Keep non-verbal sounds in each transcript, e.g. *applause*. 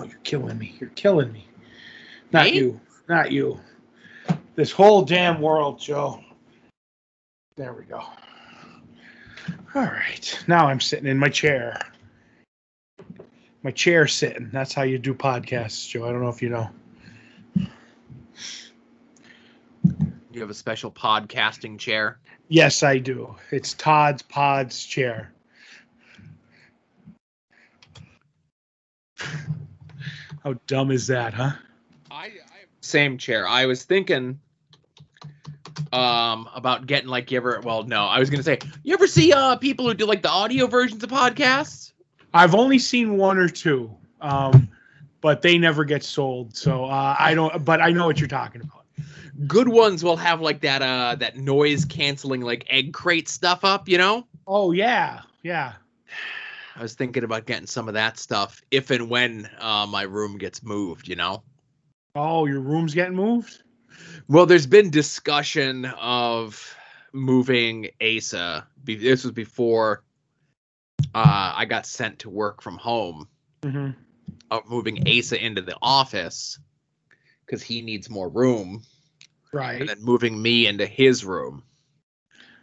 Oh, you're killing me. You're killing me. Not Me? you. Not you. This whole damn world, Joe. There we go. All right. Now I'm sitting in my chair. My chair sitting. That's how you do podcasts, Joe. I don't know if you know. You have a special podcasting chair. Yes, I do. It's Todd's Pod's chair. How dumb is that, huh? I, I same chair. I was thinking um about getting like you ever well no I was gonna say you ever see uh people who do like the audio versions of podcasts I've only seen one or two, um, but they never get sold. So uh, I don't. But I know what you're talking about. good ones will have like that uh that noise canceling like egg crate stuff up you know Oh yeah, yeah. I was thinking about getting some of that stuff if and when uh, my room gets moved you know Oh, your room's getting moved. well there's been discussion of moving Asa Be- this was before uh I got sent to work from home Mm-hmm. of moving Asa into the office because he needs more room, Right. and then moving me into his room.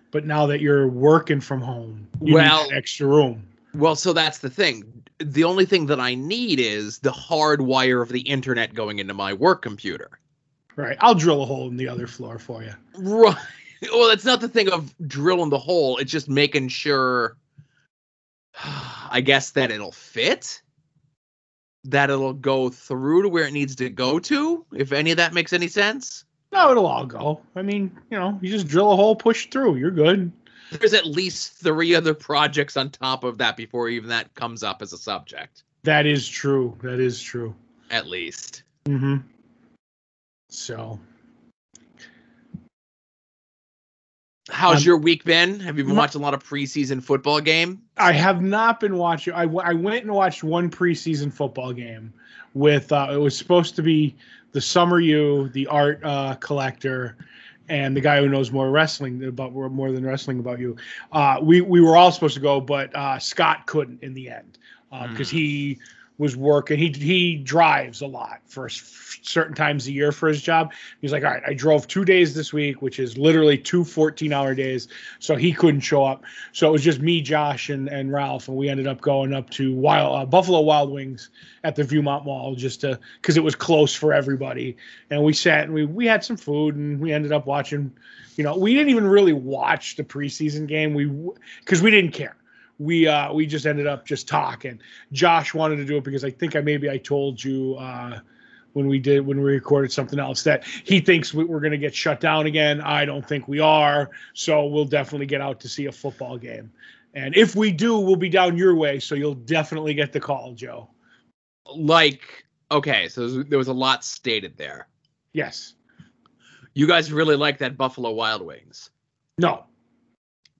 But now that you're working from home, you Well- need extra room. Well, so that's the thing. The only thing that I need is the hard wire of the internet going into my work computer. Right. I'll drill a hole in the other floor for you. Right. *laughs* Well, it's not the thing of drilling the hole. It's just making sure, *sighs* I guess, that it'll fit, that it'll go through to where it needs to go to, if any of that makes any sense. No, it'll all go. I mean, you know, you just drill a hole, push through. You're good. There's at least three other projects on top of that before even that comes up as a subject. That is true. That is true. At least. Mm-hmm. So How's Um, your week been? Have you been my- watching a lot of preseason football game? I have not been watching. I, I went and watched one preseason football game with. Uh, it was supposed to be the summer you, the art uh, collector, and the guy who knows more wrestling about more than wrestling about you. Uh, we we were all supposed to go, but uh, Scott couldn't in the end because Hmm. he was working. He he drives a lot for certain times a year for his job. He's like, all right, I drove two days this week, which is literally two 14 hour days. So he couldn't show up. So it was just me, Josh, and, and Ralph, and we ended up going up to Wild uh, Buffalo Wild Wings at the Viewmont Mall just to because it was close for everybody. And we sat and we we had some food and we ended up watching. You know, we didn't even really watch the preseason game. We because we didn't care. We uh we just ended up just talking. Josh wanted to do it because I think I maybe I told you uh when we did when we recorded something else that he thinks we, we're going to get shut down again. I don't think we are. So we'll definitely get out to see a football game. And if we do, we'll be down your way. So you'll definitely get the call, Joe. Like, okay, so there was a lot stated there. Yes. You guys really like that Buffalo Wild Wings. No.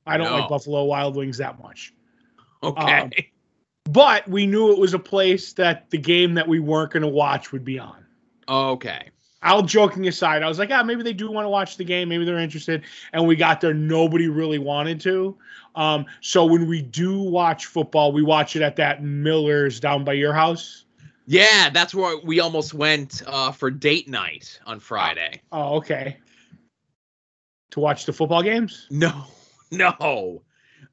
I don't No. like Buffalo Wild Wings that much. Okay. Um, But we knew it was a place that the game that we weren't going to watch would be on. okay. All joking aside, I was like, ah, maybe they do want to watch the game. Maybe they're interested. And we got there. Nobody really wanted to. Um, so when we do watch football, we watch it at that Miller's down by your house. Yeah, that's where we almost went uh, for date night on Friday. Oh, okay. To watch the football games? No, *laughs* no.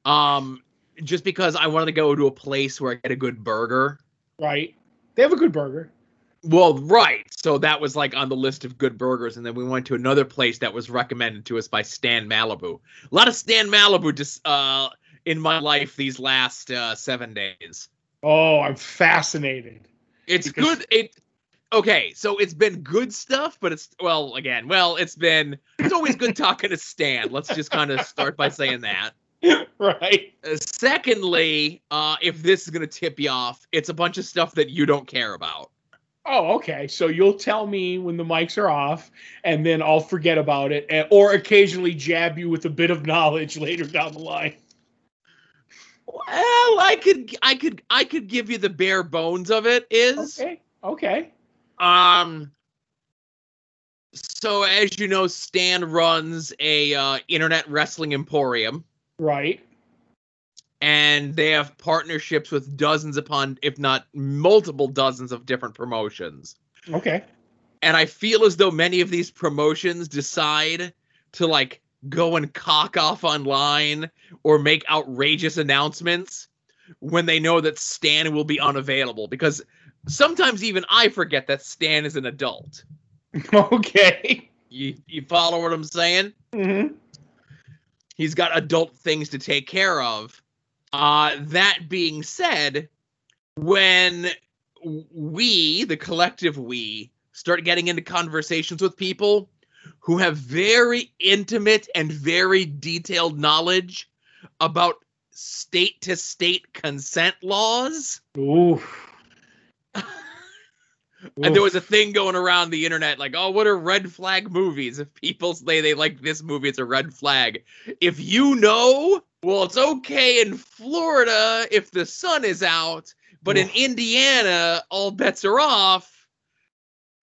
Um, just because I wanted to go to a place where I get a good burger. Right. They have a good burger. Well, right. So that was like on the list of good burgers, and then we went to another place that was recommended to us by Stan Malibu. A lot of Stan Malibu just uh in my life these last uh seven days. Oh, I'm fascinated. It's Because- good. It okay. So it's been good stuff, but it's well again. Well, it's been it's always good talking to Stan. Let's just kind of start by saying that. *laughs* right. Uh, secondly, uh, if this is gonna tip you off, it's a bunch of stuff that you don't care about. Oh, okay. So you'll tell me when the mics are off, and then I'll forget about it, and, or occasionally jab you with a bit of knowledge *laughs* later down the line. Well, I could, I could, I could give you the bare bones of it. Is Okay. Okay. um. So as you know, Stan runs a uh, internet wrestling emporium, Right. and they have partnerships with dozens upon, if not multiple dozens of different promotions. Okay. And I feel as though many of these promotions decide to like go and cock off online or make outrageous announcements when they know that Stan will be unavailable because sometimes even I forget that Stan is an adult. *laughs* Okay. You you follow what I'm saying? hmm He's got adult things to take care of. Uh that being said, when we, the collective we, start getting into conversations with people who have very intimate and very detailed knowledge about state to state consent laws. Ooh. *laughs* And there was a thing going around the internet like, oh, what are red flag movies? If people say they like this movie, it's a red flag. If you know, well, it's okay in Florida if the sun is out, but in Indiana, all bets are off.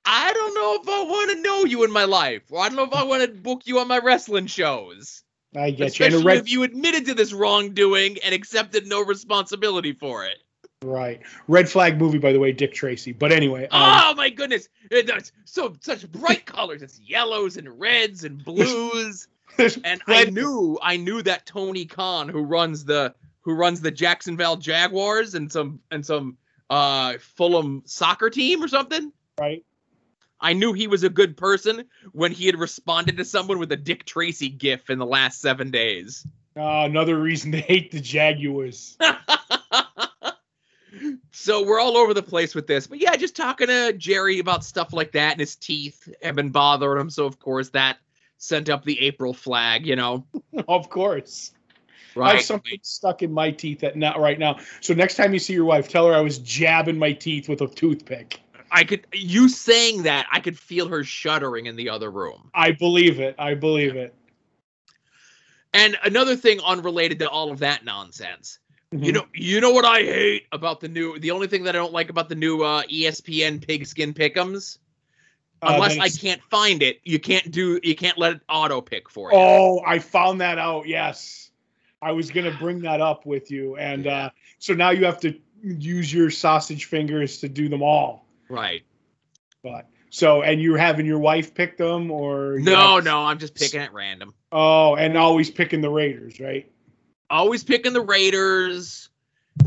I don't know if I want to know you in my life, or I don't know if I want to book you on my wrestling shows. I get you. And Especially red, if you admitted to this wrongdoing and accepted no responsibility for it. Right. Red flag movie, by the way, Dick Tracy. But anyway, um, Oh my goodness! It's so such bright *laughs* colors. It's yellows and reds and blues. *laughs* there's And I knew I knew that Tony Khan, who runs the who runs the Jacksonville Jaguars and some and some uh Fulham soccer team or something. right. I knew he was a good person when he had responded to someone with a Dick Tracy gif in the last seven days. Uh, another reason to hate the Jaguars. *laughs* so we're all over the place with this. But yeah, just talking to Jerry about stuff like that, and his teeth have been bothering him. So of course that sent up the April flag, you know. *laughs* of course. I Right. have something stuck in my teeth at not right now. So next time you see your wife, tell her I was jabbing my teeth with a toothpick. I could you saying that, I could feel her shuddering in the other room. I believe it. I believe it. And another thing unrelated to all of that nonsense. You Mhm. know, you know what I hate about the new. The only thing that I don't like about the new uh, ESPN Pigskin pickums, Uh, unless I can't find it, you can't do. You can't let it auto pick for you. Oh, I found that out. Yes, I was gonna bring that up with you, and Yeah. uh, so now you have to use your sausage fingers to do them all. Right. But so, and you're having your wife pick them, or No, no, I'm just picking at random. Oh, and always picking the Raiders, right? Always picking the Raiders.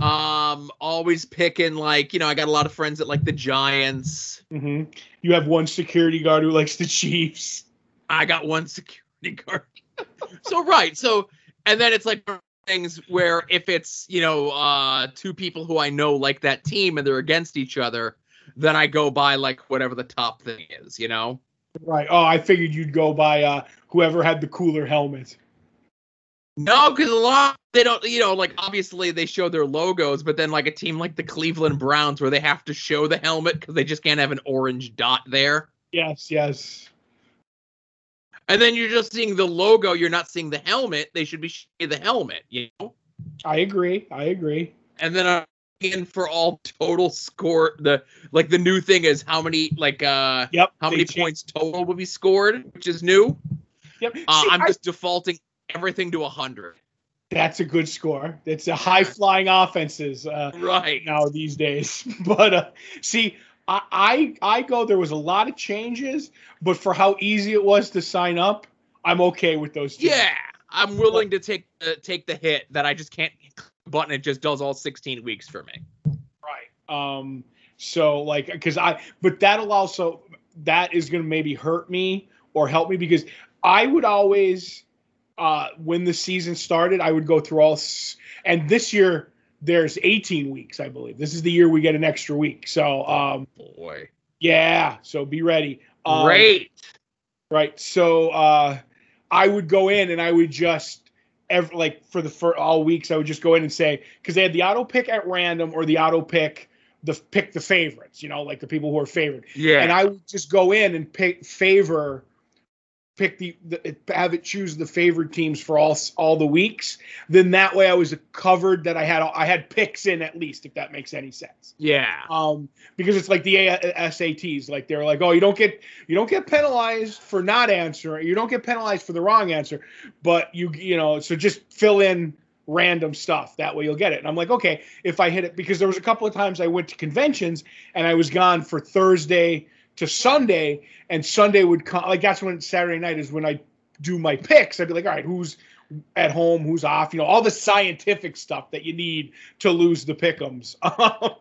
Um, always picking like you know, I got a lot of friends that like the Giants. hmm You have one security guard who likes the Chiefs. I got one security guard. *laughs* so right, so and then it's like things where if it's you know uh two people who I know like that team and they're against each other, then I go by like whatever the top thing is, you know. Right. Oh, I figured you'd go by uh, whoever had the cooler helmet. No, because a lot they don't, you know, like obviously they show their logos, but then like a team like the Cleveland Browns where they have to show the helmet because they just can't have an orange dot there. Yes, yes. And then you're just seeing the logo, you're not seeing the helmet. They should be showing the helmet, you know. I agree. I agree. And then uh, in for all total score, the like the new thing is how many like uh Yep. how many changed- points total will be scored, which is new. Yep. Uh, See, I'm I- just defaulting everything to hundred. that's a good score. It's a high flying offenses. Uh, Right now these days. *laughs* But uh, see, I, I I go. There was a lot of changes, but for how easy it was to sign up, I'm okay with those. changes. Yeah, I'm willing to take uh, take the hit that I just can't click the button. It just does all 16 weeks for me. Right. Um. So like, because I, but that'll also that is going to maybe hurt me or help me because I would always, uh, when the season started, I would go through all, s- and this year there's 18 weeks, I believe. This is the year we get an extra week. So um, Boy, yeah. So be ready. Um, great. Right. So uh, I would go in and I would just every like for the for all weeks I would just go in and say because they had the auto pick at random or the auto pick the pick the favorites, you know, like the people who are favored. Yeah, And I would just go in and pick favor pick the, the have it choose the favorite teams for all all the weeks. Then that way I was covered that I had I had picks in at least if that makes any sense yeah, um, because it's like the A- SATs. Like they're like, oh, you don't get you don't get penalized for not answering. You don't get penalized for the wrong answer, but you you know so just fill in random stuff. That way you'll get it. And I'm like, okay, if I hit it, because there was a couple of times I went to conventions and I was gone for Thursday to Sunday, and Sunday would come. Like that's when Saturday night is when I do my picks. I'd be like, all right, who's at home, who's off, you know, all the scientific stuff that you need to lose the pickums. *laughs*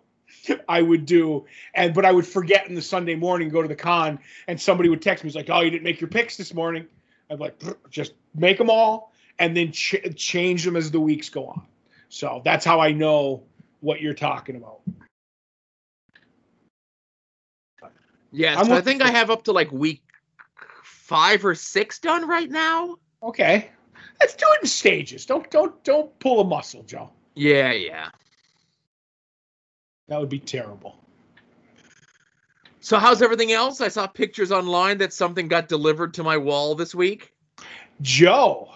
I would do, and but I would forget in the Sunday morning, go to the con, and somebody would text me, "He's like, oh, you didn't make your picks this morning." I'm like, just make them all, and then ch- change them as the weeks go on. So that's how I know what you're talking about. Yeah, I'm so I think I have up to like week five or six done right now. Okay, let's do it in stages. Don't don't don't pull a muscle, Joe. Yeah, yeah. That would be terrible. So how's everything else? I saw pictures online that something got delivered to my wall this week. Joe,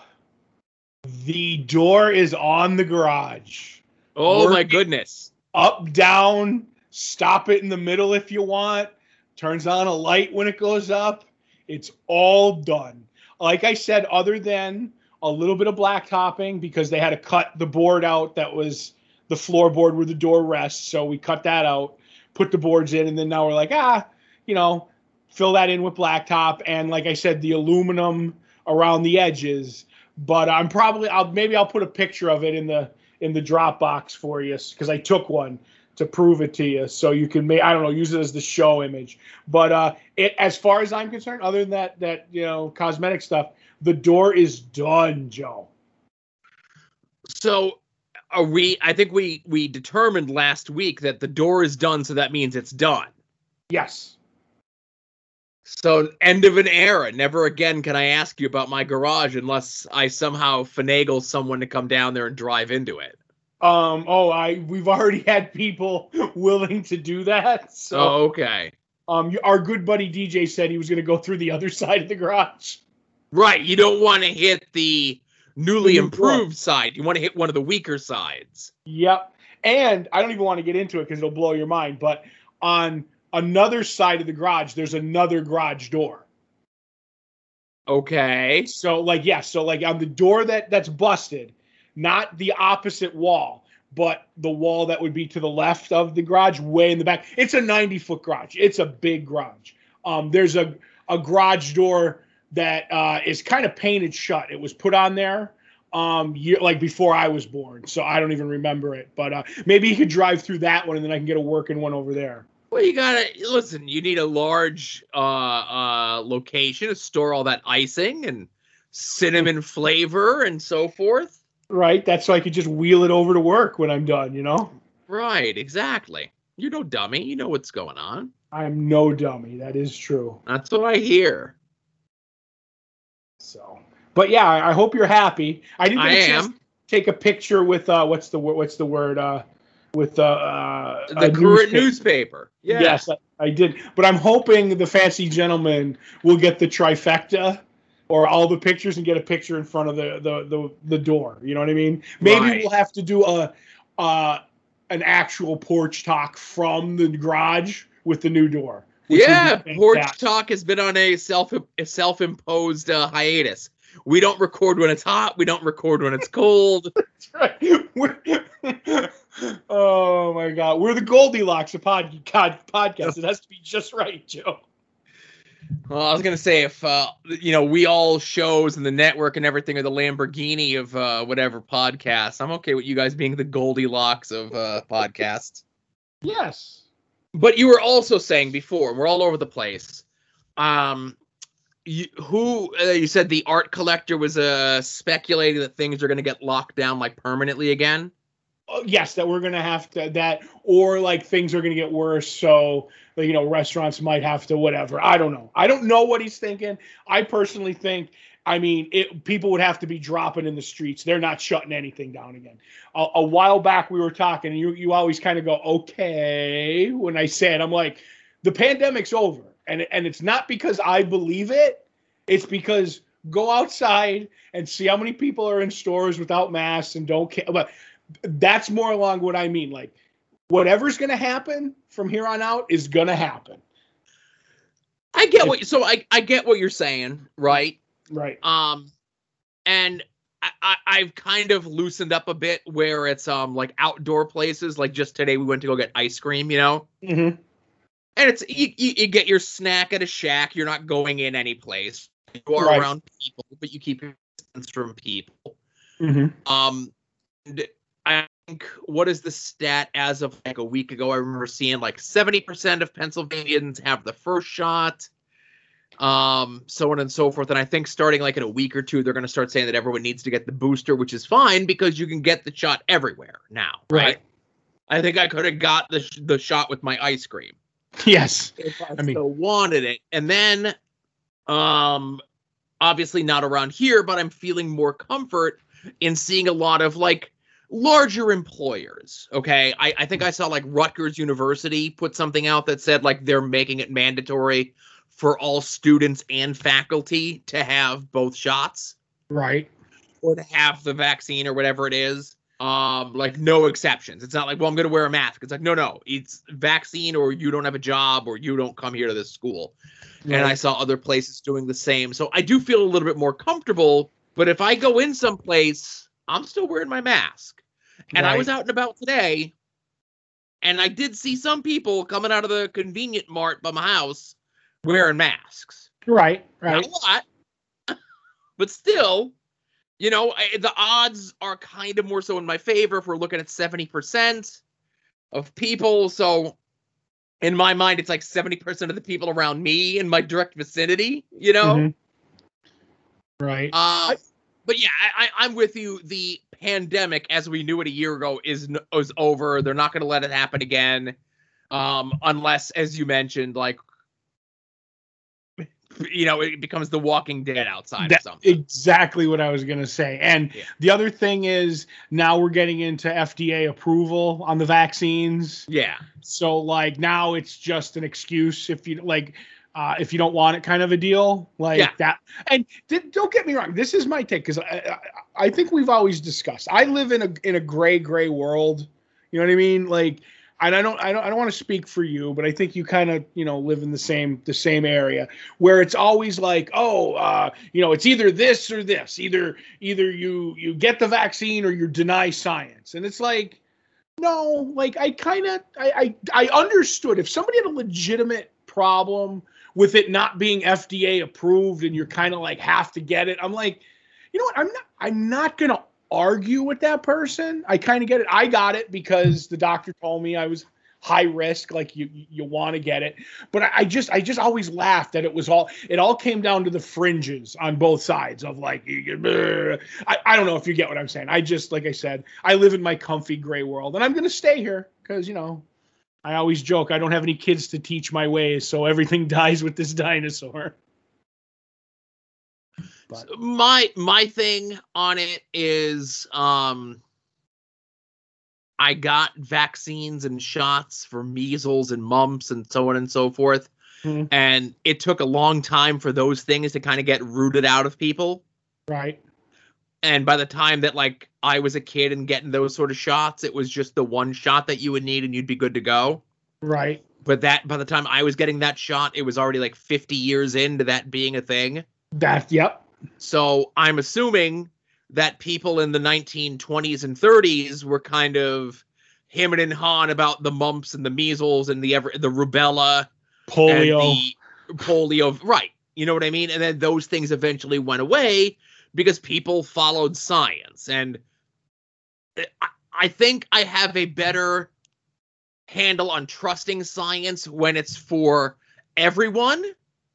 the door is on the garage. Oh my goodness. Up, down, stop it in the middle if you want. Turns on a light when it goes up. It's all done. Like I said, other than a little bit of black topping because they had to cut the board out that was the floorboard where the door rests. So we cut that out, put the boards in, and then now we're like, ah, you know, fill that in with blacktop. And like I said, the aluminum around the edges. But I'm probably I'll maybe I'll put a picture of it in the in the Dropbox for you because I took one to prove it to you, so you can make I don't know use it as the show image. But uh, it as far as I'm concerned, other than that that you know cosmetic stuff, the door is done, Joe. So are we I think we we determined last week that the door is done, so that means it's done. Yes. So end of an era. Never again can I ask you about my garage unless I somehow finagle someone to come down there and drive into it. Um. Oh, I we've already had people *laughs* willing to do that. So, oh, okay. um, our good buddy DJ said he was going to go through the other *laughs* side of the garage. Right. You don't want to hit the newly The improved side. You want to hit one of the weaker sides. Yep. And I don't even want to get into it because it'll blow your mind. But on another side of the garage, there's another garage door. Okay. So like yeah, so like on the door that that's busted, not the opposite wall, but the wall that would be to the left of the garage, way in the back. It's a 90 foot garage. It's a big garage. Um, there's a a garage door that uh, is kind of painted shut. It was put on there um year, like before I was born, so I don't even remember it. But uh, maybe you could drive through that one, and then I can get a working one over there. Well, you gotta listen. You need a large uh, uh, location to store all that icing and cinnamon flavor and so forth. Right. That's so I could just wheel it over to work when I'm done. You know. Right. Exactly. You're no dummy. You know what's going on. I'm no dummy. That is true. That's what I hear. So, but yeah, I I hope you're happy. I didn't I get a chance am. take a picture with uh, what's the word? What's the word? Uh, with uh, uh, The current newspaper. newspaper. Yeah. Yes, I, I did. But I'm hoping the fancy gentleman will get the trifecta or all the pictures and get a picture in front of the the the, the door. You know what I mean? Maybe Right. we'll have to do a uh, an actual porch talk from the garage with the new door. which would be Yeah, Porch fantastic. Talk has been on a self a self-imposed uh, hiatus. We don't record when it's hot. We don't record when it's cold. *laughs* That's right. We're, *laughs* oh my God, we're the Goldilocks of pod, pod, podcast. It has to be just right, Joe. Well, I was gonna say if uh, you know we all shows and the network and everything are the Lamborghini of uh, whatever podcast. I'm okay with you guys being the Goldilocks of uh, podcasts. Yes. But you were also saying before we're all over the place. Um, you, who uh, you said the art collector was uh, speculating that things are gonna get locked down like permanently again. Oh, yes, that we're gonna have to that, or like things are gonna get worse. So you know, restaurants might have to whatever. I don't know. I don't know what he's thinking. I personally think. I mean, it, people would have to be dropping in the streets. They're not shutting anything down again. A, a while back, we were talking, and you you always kind of go, okay, when I say it, I'm like, the pandemic's over, and and it's not because I believe it. It's because go outside and see how many people are in stores without masks and don't care. But that's more along what I mean. Like, whatever's going to happen from here on out is going to happen. I get what so I I get what you're saying, right? Right. Um, and I, I I've kind of loosened up a bit where it's um like outdoor places. Like just today we went to go get ice cream, you know, Mm-hmm. and it's you, you, you get your snack at a shack. You're not going in any place. You are Right. around people, but you keep your distance from people. Mm-hmm. Um, and I think what is the stat as of like a week ago? I remember seeing like seventy percent of Pennsylvanians have the first shot, um, so on and so forth. And I think starting like in a week or two, they're going to start saying that everyone needs to get the booster, which is fine because you can get the shot everywhere now, right? Right. I think I could have got the sh- the shot with my ice cream Yes. if I, I mean- still wanted it. And then, um, obviously not around here, but I'm feeling more comfort in seeing a lot of like larger employers. Okay, I, I think I saw like Rutgers University put something out that said like they're making it mandatory for all students and faculty to have both shots Right. or to have the vaccine or whatever it is. Um, like no exceptions. It's not like, well, I'm gonna wear a mask. It's like, no, no, it's vaccine or you don't have a job or you don't come here to this school. And I saw other places doing the same. So I do feel a little bit more comfortable. But if I go in someplace, I'm still wearing my mask. And I was out and about today, and I did see some people coming out of the convenient mart by my house wearing masks. Right. Not Right. a lot, *laughs* but still, you know, I, the odds are kind of more so in my favor if we're looking at 70% of people. So in my mind, it's like 70% of the people around me in my direct vicinity, you know? Mhm. Right. Uh, but yeah, I, I, I'm with you. The pandemic, as we knew it a year ago, is is over. They're not going to let it happen again, um, unless, as you mentioned, like you know, it becomes The Walking Dead outside That- something. exactly what I was going to say. And Yeah. the other thing is now we're getting into FDA approval on the vaccines. yeah, So like now it's just an excuse if you like uh, if you don't want it kind of a deal like Yeah. that. And di- don't get me wrong, this is my take because I, I, I think we've always discussed. I live in a in a gray gray world. You know what I mean? Like, and I don't I don't I don't want to speak for you, but I think you kind of you know live in the same the same area where it's always like, oh, uh, you know, it's either this or this. Either either you you get the vaccine or you deny science, and it's like no, like I kind of I, I I understood if somebody had a legitimate problem with it not being FDA approved and you're kind of like have to get it. I'm like, you know what? I'm not I'm not going to argue with that person. I kind of get it. I got it because the doctor told me I was high risk like you you want to get it but I, I just i just always laughed that it was all it all came down to the fringes on both sides of like I, I don't know if you get what i'm saying i just like i said i live in my comfy gray world and i'm going to stay here because you know i always joke i don't have any kids to teach my ways so everything *laughs* dies with this dinosaur But- my my thing on it is um I got vaccines and shots for measles and mumps and so on and so forth. Mhm. And it took a long time for those things to kind of get rooted out of people. right And by the time that like I was a kid and getting those sort of shots, it was just the one shot that you would need and you'd be good to go. right But that by the time I was getting that shot, it was already like 50 years into that being a thing. that yep So I'm assuming that people in the 1920s and 30s were kind of hemming and hawing about the mumps and the measles and the ever the rubella polio the polio. Right. You know what I mean? And then those things eventually went away because people followed science. And I, I think I have a better handle on trusting science when it's for everyone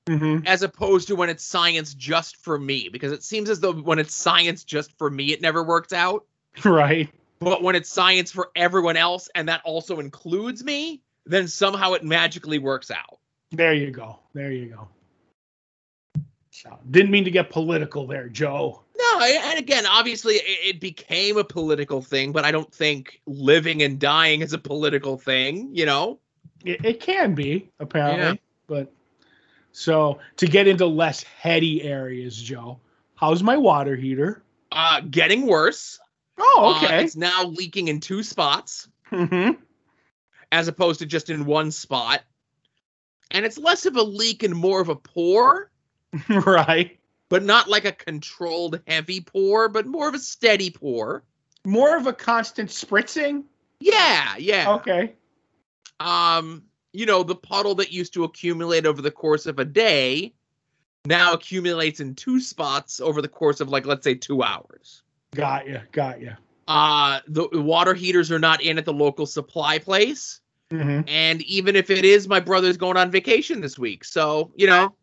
Mhm. as opposed to when it's science just for me because it seems as though when it's science just for me it never works out. *laughs* Right. But when it's science for everyone else and that also includes me then somehow it magically works out. There you go. There you go didn't mean to get political there joe. No and again obviously it, became a political thing but i don't think living and dying is a political thing you know? It, it can be apparently, Yeah. but so to get into less heady areas, Joe, how's my water heater? uh getting worse. Oh, Uh, okay. it's now leaking in two spots. Hmm as opposed to just in one spot. And it's less of a leak and more of a pour *laughs* right. but not like a controlled heavy pour, but more of a steady pour. More of a constant spritzing. Yeah, yeah. Okay. Um, you know, the puddle that used to accumulate over the course of a day now accumulates in two spots over the course of like let's say 2 hours. Got you. Got you. Uh the water heaters are not in at the local supply place. Mm-hmm. And even if it is, my brother's going on vacation this week. So, you know,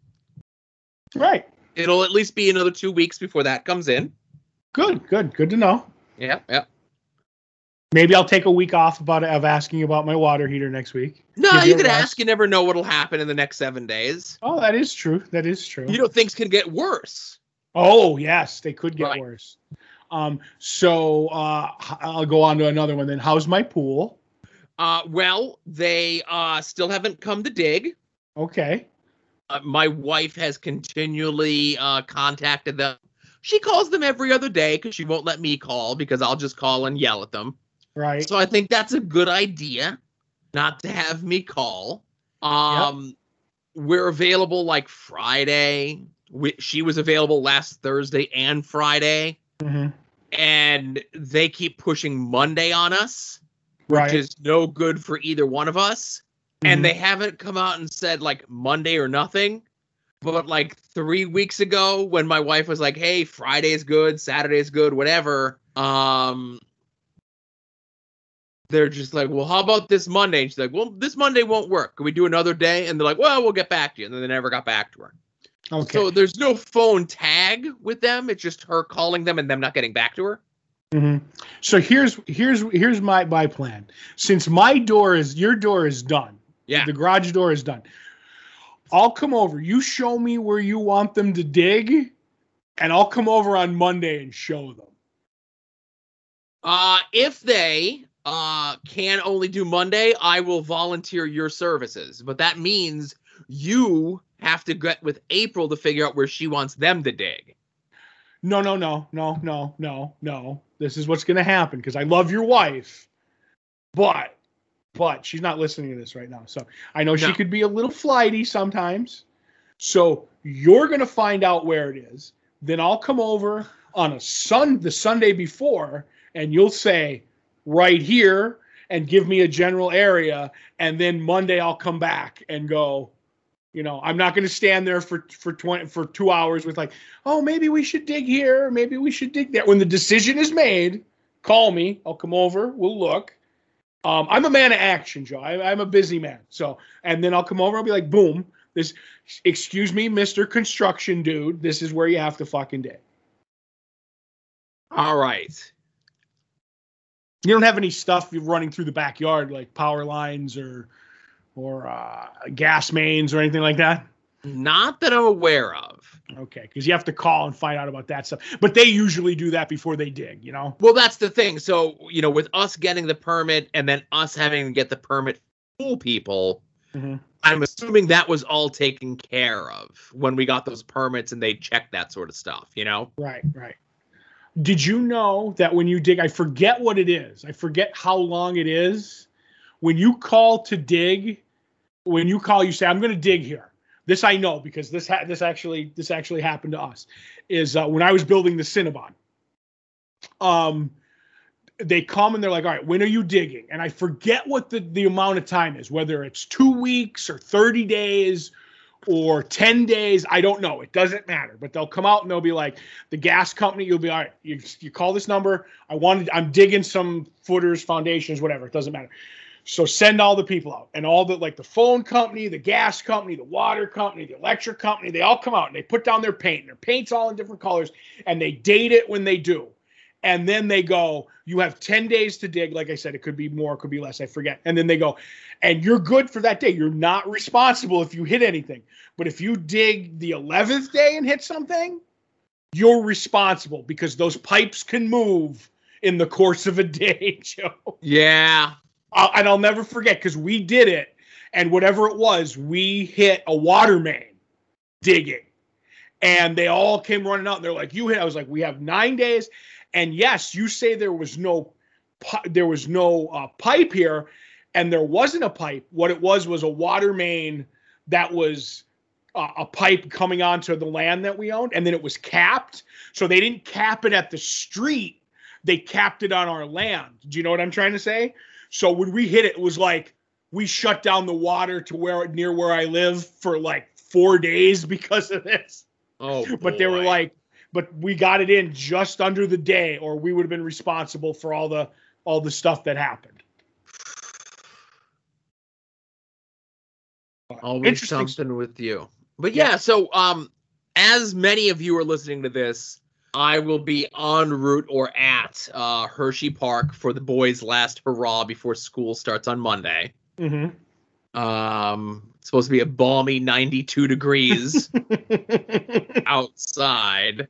Right. it'll at least be another two weeks before that comes in. Good. Good. Good to know. Yeah, yeah. Maybe I'll take a week off about of asking about my water heater next week. No, Give you could rest. ask. You never know what'll happen in the next seven days. Oh, that is true. That is true. You know, things can get worse. Oh yes, they could get Right. worse. Um, so uh, I'll go on to another one then. How's my pool? Uh, well, they uh still haven't come to dig. Okay. Uh, my wife has continually uh contacted them. She calls them every other day because she won't let me call because I'll just call and yell at them. Right. So I think that's a good idea not to have me call. Um we're available like Friday. We, she was available last Thursday and Friday Mhm. and they keep pushing Monday on us, Right. which is no good for either one of us. And they haven't come out and said like Monday or nothing. But like three weeks ago, when my wife was like, "Hey, Friday's good, Saturday's good, whatever," um, they're just like, "Well, how about this Monday?" And she's like, "Well, this Monday won't work. Can we do another day?" And they're like, "Well, we'll get back to you." And then they never got back to her. okay. So there's no phone tag with them. It's just her calling them and them not getting back to her. Mhm. So here's here's here's my my plan. Since my door is your door is done. Yeah. The garage door is done. I'll come over. You show me where you want them to dig, and I'll come over on Monday and show them. Uh, if they uh can only do Monday, I will volunteer your services. But that means you have to get with April to figure out where she wants them to dig. No, no, no, no, no, no, no. This is what's going to happen because I love your wife, but, but she's not listening to this right now. So I know she could be a little flighty sometimes. So you're going to find out where it is. Then I'll come over on a sun the Sunday before, and you'll say right here and give me a general area, and then Monday I'll come back and go. You know, I'm not going to stand there for for 20 for 2 hours with like, "Oh, maybe we should dig here, maybe we should dig there." When the decision is made, call me. I'll come over, we'll look. Um, I'm a man of action, Joe. I, I'm a busy man. So, and then I'll come over. I'll be like, "Boom, this. Excuse me, Mister Construction Dude. This is where you have to fucking dig." All right. You don't have any stuff you're running through the backyard like power lines or or uh, gas mains or anything like that. Not that I'm aware of. Okay, because you have to call and find out about that stuff. But they usually do that before they dig. You know. Well, that's the thing. So, you know, with us getting the permit and then us having to get the permit full people, Mhm. I'm assuming that was all taken care of when we got those permits and they checked that sort of stuff, you know? Right, right. Did you know that when you dig, I forget what it is. I forget how long it is. When you call to dig, when you call, you say, "I'm going to dig here." This I know because this ha- this actually this actually happened to us. Is uh, when I was building the Cinnabon. Um, they come and they're like, "All right, when are you digging?" And I forget what the the amount of time is, whether it's two weeks or thirty days or 10 days. I don't know. It doesn't matter. But they'll come out and they'll be like, the gas company, you'll be all right. You, you call this number. I wanted, I'm digging some footers, foundations, whatever. It doesn't matter. So send all the people out and all the like the phone company, the gas company, the water company, the electric company, they all come out and they put down their paint. And their paint's all in different colors and they date it when they do. And then they go, you have 10 days to dig. Like I said, it could be more, it could be less. I forget. And then they go, and you're good for that day. You're not responsible if you hit anything. But if you dig the 11th day and hit something, you're responsible because those pipes can move in the course of a *laughs* day, Joe. Yeah. I'll, and I'll never forget because we did it, and whatever it was, we hit a water main digging, and they all came running out. And they're like, "You hit." I was like, "We have nine days," and yes, you say there was no, there was no uh, pipe here, and there wasn't a pipe. What it was was a water main that was a, a pipe coming onto the land that we owned, and then it was capped. So they didn't cap it at the street; they capped it on our land. Do you know what I'm trying to say? So when we hit it, it was like we shut down the water to where near where I live for like four days *laughs* because of this. Oh, But they were like, but we got it in just under the day, or we would have been responsible for all the all the stuff that happened. *sighs* always something with you. But yeah, so um, as many of you are listening to this, I will be en route or at uh, Hershey Park for the boys' last hurrah before school starts on Monday. Mm-hmm. Um, it's supposed to be a balmy 92 degrees *laughs* outside.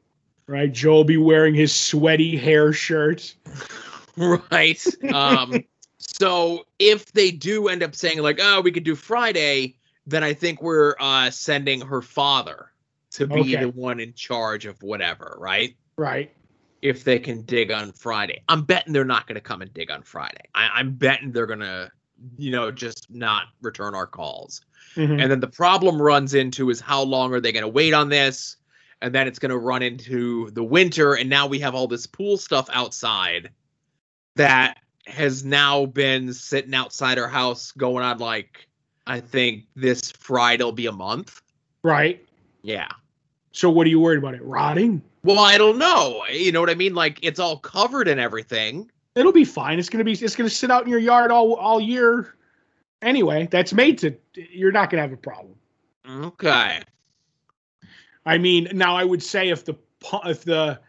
right, Joe will be wearing his sweaty hair shirt. *laughs* right um so if they do end up saying like oh we could do friday then i think we're uh sending her father to be Okay. the one in charge of whatever right Right. if they can dig on friday i'm betting they're not going to come and dig on friday I, i'm betting they're going to you know just not return our calls Mhm. and then the problem runs into is how long are they going to wait on this? And then it's going to run into the winter. And now we have all this pool stuff outside that has now been sitting outside our house going on like, I think this Friday will be a month. Right. Yeah. So what are you worried about it rotting? Well, I don't know. You know what I mean? Like it's all covered and everything. It'll be fine. It's gonna be. It's gonna sit out in your yard all all year. Anyway, that's made to. You're not gonna have a problem. Okay. I mean, now I would say if the if the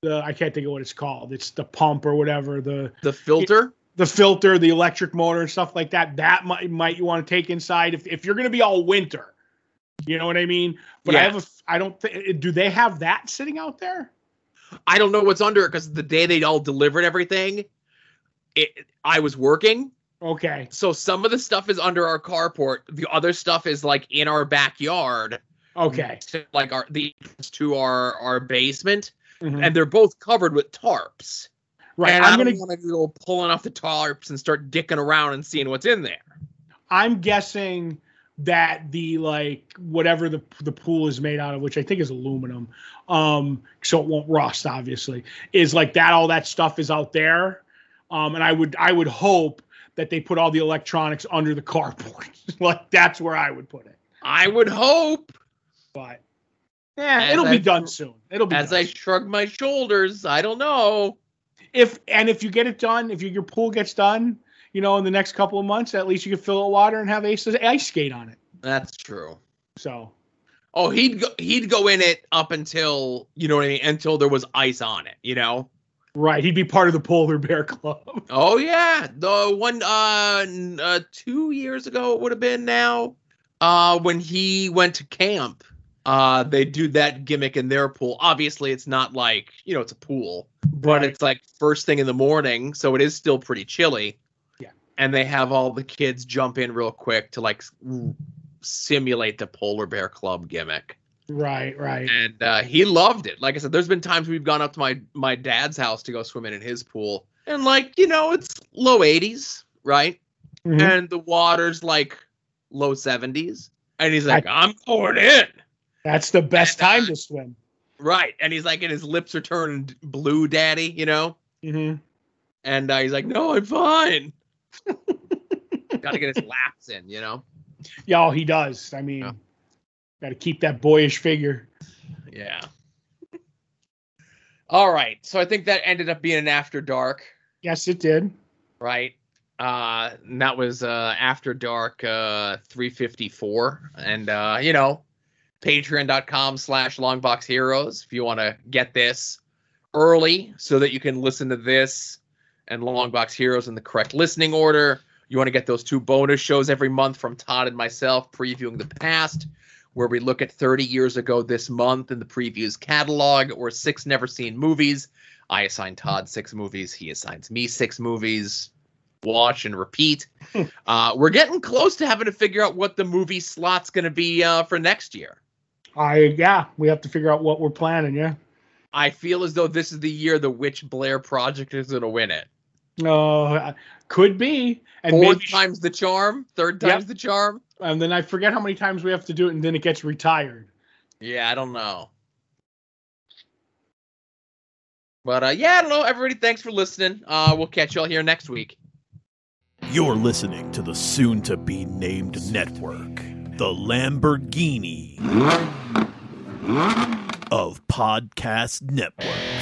the I can't think of what it's called. It's the pump or whatever the The filter? the filter, the electric motor, and stuff like that. That might might you want to take inside if if you're gonna be all winter. You know what I mean? But I have a. I don't think. Do they have that sitting out there? I don't know what's under it because the day they all delivered everything, it, I was working. Okay. So some of the stuff is under our carport. The other stuff is like in our backyard. Okay. to, like our the to our our basement, Mhm. and they're both covered with tarps. right. And I'm gonna. gonna go pulling off the tarps and start dicking around and seeing what's in there. I'm guessing that the like whatever the the pool is made out of, which I think is aluminum, um, so it won't rust, obviously, is like that. All that stuff is out there, um, and I would I would hope that they put all the electronics under the carport. *laughs* like that's where I would put it. I would hope. But yeah, As it'll I- be done soon. It'll be As done I shrug my shoulders, I don't know. if and if you get it done, if you, your pool gets done, you know, in the next couple of months, at least you can fill it with water and have Ace ice skate on it. That's true. So Oh, he'd go, he'd go in it up until you know what I mean, until there was ice on it. You know. right, he'd be part of the polar bear club. *laughs* Oh yeah, the one uh, uh two years ago it would have been now. Uh, when he went to camp, uh, they do that gimmick in their pool. Obviously, it's not like you know it's a pool, but Right. it's like first thing in the morning, so it is still pretty chilly. And they have all the kids jump in real quick to like simulate the polar bear club gimmick right, right. and uh, he loved it. Like I said, there's been times we've gone up to my my dad's house to go swimming in his pool, and like you know, it's low 80s, right? Mhm. And the water's like low 70s, and he's like, "I'm going in." That's the best time to swim. Right, and he's like, and his lips are turning blue, daddy, you know, hmm and uh, he's like, "No, I'm fine." *laughs* Got to get his laps in, you know. Yeah, oh, he does. I mean, Yeah. got to keep that boyish figure. Yeah. All right, so I think that ended up being an after dark. Yes, it did. right? Uh, and that was uh, after dark uh, 354, and uh, you know, patreon.com slash longbox heroes if you want to get this early so that you can listen to this and longbox heroes in the correct listening order. You want to get those two bonus shows every month from Todd and myself previewing the past, where we look at 30 years ago this month in the previews catalog or six never seen movies. I assign Todd six movies. He assigns me six movies. Watch and repeat. *laughs* uh, we're getting close to having to figure out what the movie slot's going to be uh, for next year. I yeah, we have to figure out what we're planning. Yeah. I feel as though this is the year the Witch Blair Project is going to win it. Uh, could be, and Fourth maybe time's the charm. Third Yep. time's the charm. and then I forget how many times we have to do it, and then it gets retired. Yeah, I don't know. But uh, yeah, I don't know. Everybody, thanks for listening. Uh, we'll catch you all here next week. You're listening to the soon to be named network, the Lamborghini of Podcast Network.